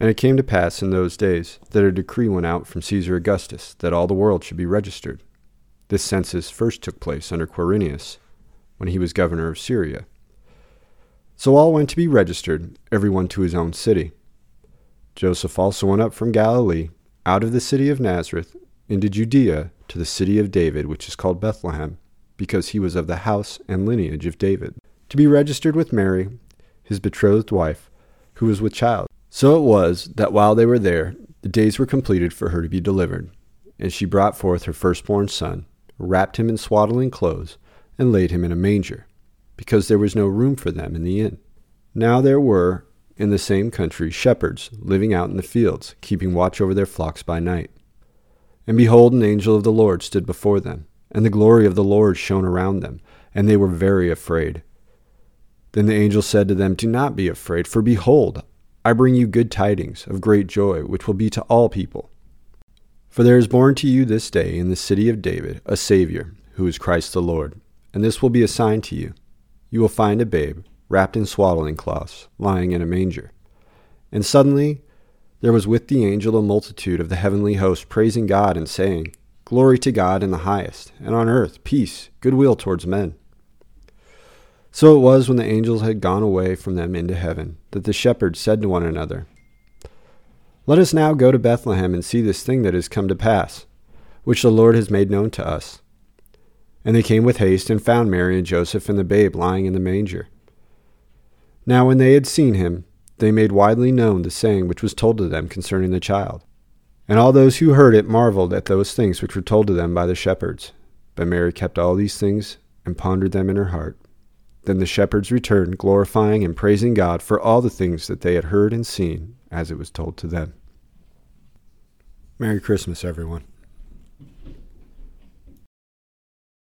And it came to pass in those days that a decree went out from Caesar Augustus that all the world should be registered. This census first took place under Quirinius, when he was governor of Syria. So all went to be registered, every one to his own city. Joseph also went up from Galilee, out of the city of Nazareth, into Judea, to the city of David, which is called Bethlehem, because he was of the house and lineage of David, to be registered with Mary, his betrothed wife, who was with child. So it was that while they were there, the days were completed for her to be delivered. And she brought forth her firstborn son, wrapped him in swaddling clothes, and laid him in a manger, because there was no room for them in the inn. Now there were in the same country shepherds living out in the fields, keeping watch over their flocks by night. And behold, an angel of the Lord stood before them, and the glory of the Lord shone around them, and they were very afraid. Then the angel said to them, Do not be afraid, for behold, I bring you good tidings of great joy, which will be to all people. For there is born to you this day in the city of David a Saviour, who is Christ the Lord. And this will be a sign to you. You will find a babe, wrapped in swaddling cloths, lying in a manger. And suddenly there was with the angel a multitude of the heavenly host praising God and saying, Glory to God in the highest, and on earth peace, goodwill towards men. So it was when the angels had gone away from them into heaven, that the shepherds said to one another, Let us now go to Bethlehem and see this thing that has come to pass, which the Lord has made known to us. And they came with haste and found Mary and Joseph and the babe lying in the manger. Now when they had seen him, they made widely known the saying which was told to them concerning the child. And all those who heard it marveled at those things which were told to them by the shepherds. But Mary kept all these things and pondered them in her heart. Then the shepherds returned, glorifying and praising God for all the things that they had heard and seen, as it was told to them. Merry Christmas, everyone.